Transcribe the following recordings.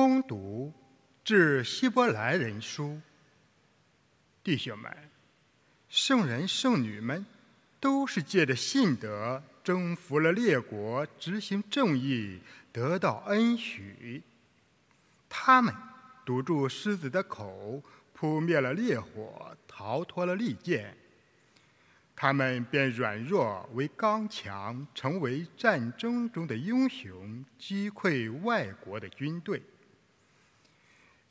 攻读致希伯来人书，弟兄们，圣人圣女们都是借着信德征服了列国，执行正义，得到恩许。他们堵住狮子的口，扑灭了烈火，逃脱了利剑。他们变软弱为刚强，成为战争中的英雄，击溃外国的军队。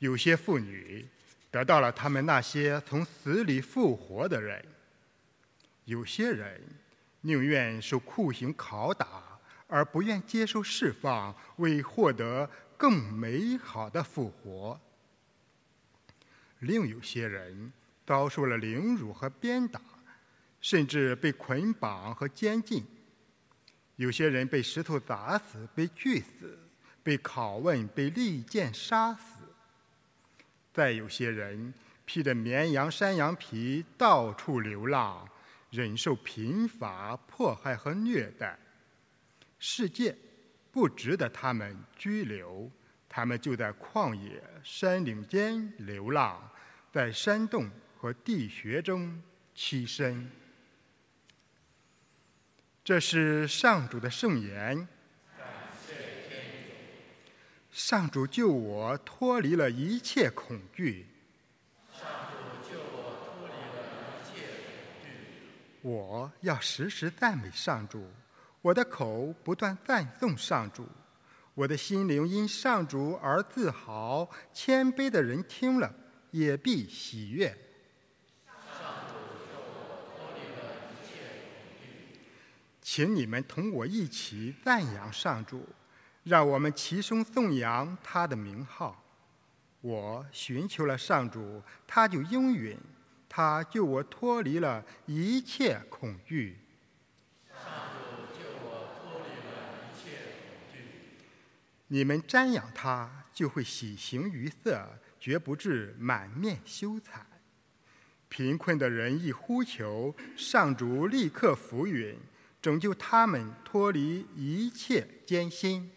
有些妇女得到了他们那些从死里复活的人；有些人宁愿受酷刑拷打，而不愿接受释放，为获得更美好的复活；另有些人遭受了凌辱和鞭打。甚至被捆绑和监禁，有些人被石头砸死、被锯死、被拷问、被利剑杀死。再有些人披着绵羊、山羊皮到处流浪，忍受贫乏、迫害和虐待。世界不值得他们拘留，他们就在旷野、山岭间流浪，在山洞和地穴中栖身。这是上主的圣言。上主救我脱离了一切恐惧。上主救我脱离了一切恐惧。我要时时赞美上主，我的口不断赞颂上主，我的心灵因上主而自豪。谦卑的人听了也必喜悦。请你们同我一起赞扬上主，让我们齐声颂扬他的名号。我寻求了上主，他就应允，他救我脱离了一切恐惧。上主救我脱离了一切恐惧。你们瞻仰他，就会喜形于色，绝不至满面羞惭。贫困的人一呼求，上主立刻扶允。拯救他们脱离一切艰辛。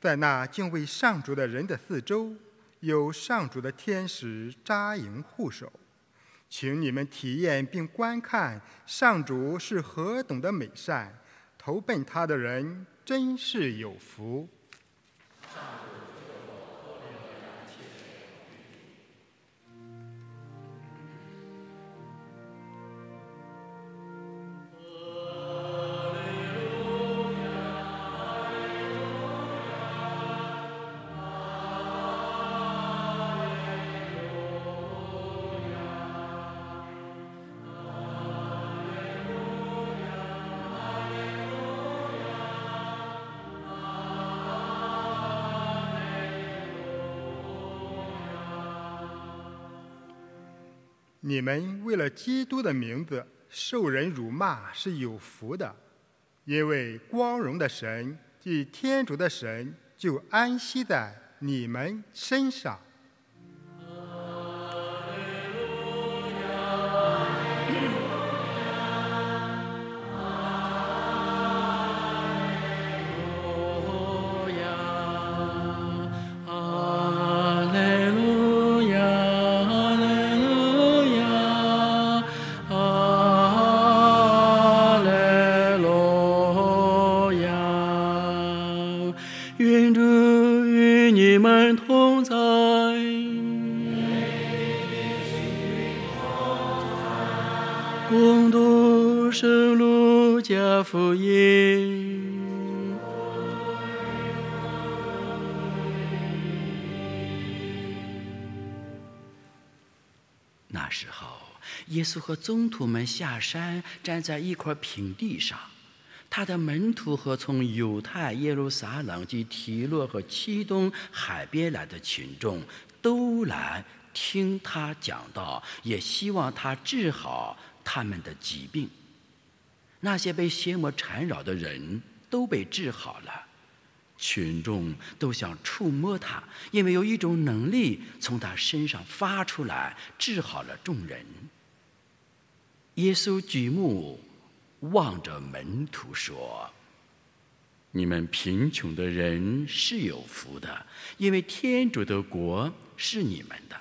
在那敬畏上主的人的四周，有上主的天使扎营护守。请你们体验并观看上主是何等的美善，投奔他的人真是有福。你们为了基督的名字受人辱骂是有福的，因为光荣的神，即天主的神，就安息在你们身上。共度生路加福音。那时候，耶稣和宗徒们下山，站在一块平地上。他的门徒和从犹太耶路撒冷及提洛和七东海边来的群众，都来听他讲道，也希望他治好他们的疾病。那些被邪魔缠绕的人都被治好了，群众都想触摸他，因为有一种能力从他身上发出来，治好了众人。耶稣举目望着门徒说：“你们贫穷的人是有福的，因为天主的国是你们的；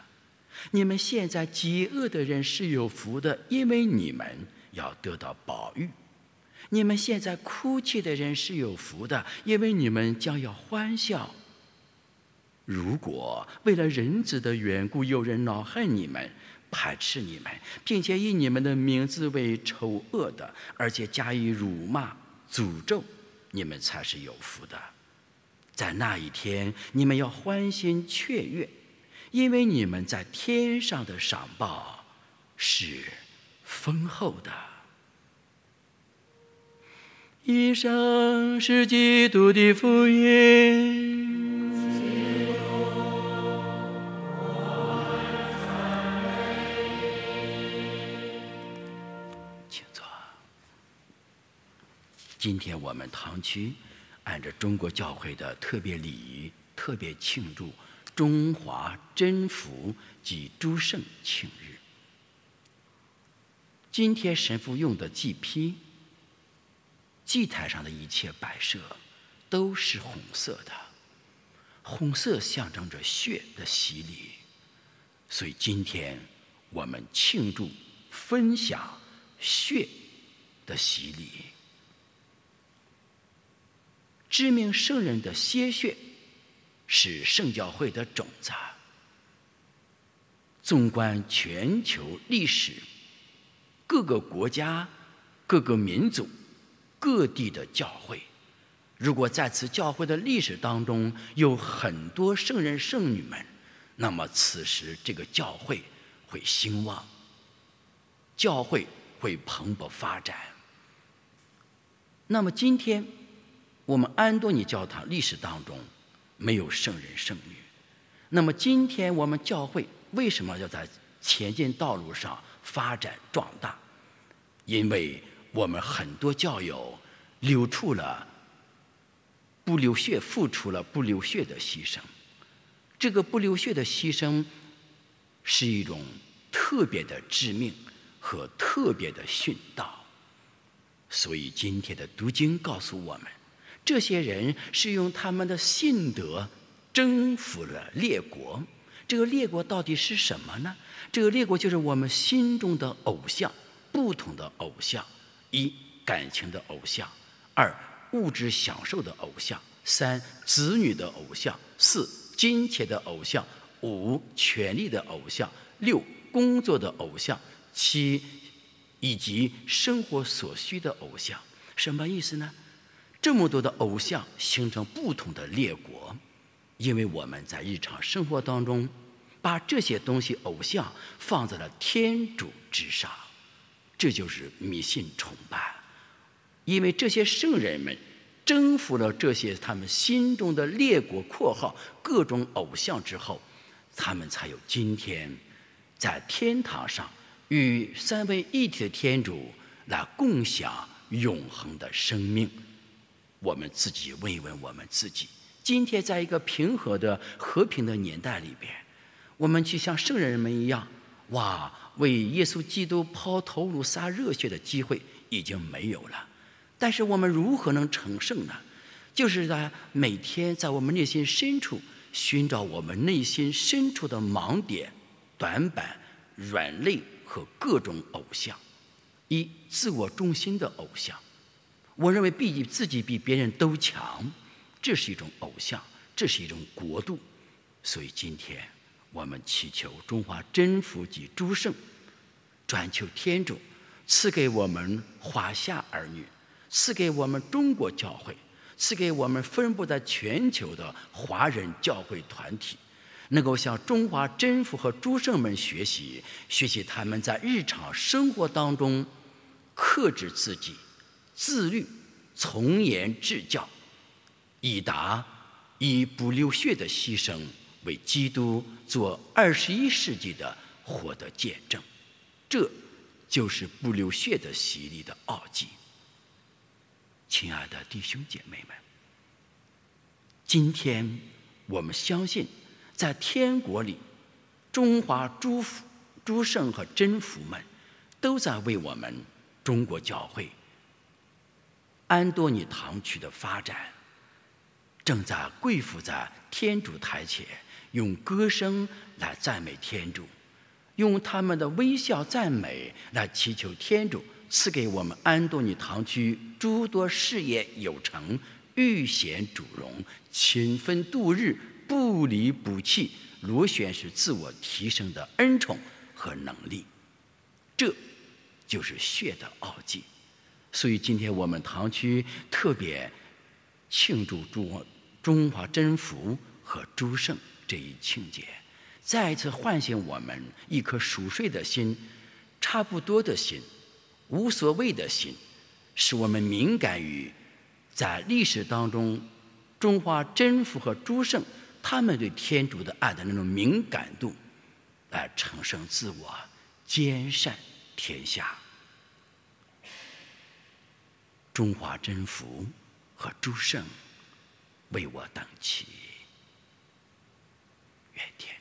你们现在饥饿的人是有福的，因为你们要得到宝玉；你们现在哭泣的人是有福的，因为你们将要欢笑。如果为了人子的缘故，有人恼恨你们，排斥你们，并且以你们的名字为丑恶的，而且加以辱骂、诅咒。你们才是有福的，在那一天，你们要欢欣雀跃，因为你们在天上的赏报是丰厚的。以上是基督的福音。请坐今天我们堂区按照中国教会的特别礼仪，特别庆祝中华真福及诸圣庆日。今天神父用的祭品、祭台上的一切摆设都是红色的，红色象征着血的洗礼，所以今天我们庆祝分享血的洗礼。知名圣人的鲜血是圣教会的种子。纵观全球历史，各个国家、各个民族、各地的教会，如果在此教会的历史当中有很多圣人圣女们，那么此时这个教会会兴旺，教会会蓬勃发展。那么今天。我们安多尼教堂历史当中没有圣人圣女，那么今天我们教会为什么要在前进道路上发展壮大？因为我们很多教友流出了不流血，付出了不流血的牺牲。这个不流血的牺牲是一种特别的致命和特别的殉道。所以今天的读经告诉我们。这些人是用他们的信德征服了列国。这个列国到底是什么呢？这个列国就是我们心中的偶像，不同的偶像：一、感情的偶像；二、物质享受的偶像；三、子女的偶像；四、金钱的偶像；五、权力的偶像；六、工作的偶像；七、以及生活所需的偶像。什么意思呢？这么多的偶像形成不同的列国，因为我们在日常生活当中，把这些东西偶像放在了天主之上，这就是迷信崇拜。因为这些圣人们征服了这些他们心中的列国（括号各种偶像）之后，他们才有今天在天堂上与三位一体的天主来共享永恒的生命。我们自己问一问我们自己：今天在一个平和的、和平的年代里边，我们去像圣人们一样，哇，为耶稣基督抛头颅、洒热血的机会已经没有了。但是我们如何能成圣呢？就是在每天在我们内心深处寻找我们内心深处的盲点、短板、软肋和各种偶像，一自我中心的偶像。我认为比自己比别人都强，这是一种偶像，这是一种国度。所以今天我们祈求中华真福及诸圣，转求天主赐给我们华夏儿女，赐给我们中国教会，赐给我们分布在全球的华人教会团体，能够向中华真福和诸圣们学习，学习他们在日常生活当中克制自己。自律、从严治教，以达以不流血的牺牲为基督做二十一世纪的活的见证，这就是不流血的洗礼的奥迹。亲爱的弟兄姐妹们，今天我们相信，在天国里，中华诸福、诸圣和真福们都在为我们中国教会。安多尼堂区的发展正在跪伏在天主台前，用歌声来赞美天主，用他们的微笑赞美来祈求天主赐给我们安东尼堂区诸多事业有成、遇险主荣、勤奋度日、不离不弃、螺旋式自我提升的恩宠和能力。这，就是血的奥迹。所以今天我们堂区特别庆祝中中华真福和诸圣这一庆节，再一次唤醒我们一颗熟睡的心、差不多的心、无所谓的心，使我们敏感于在历史当中中华真福和诸圣他们对天主的爱的那种敏感度，来成圣自我，兼善天下。中华真福和诸圣，为我等祈愿天。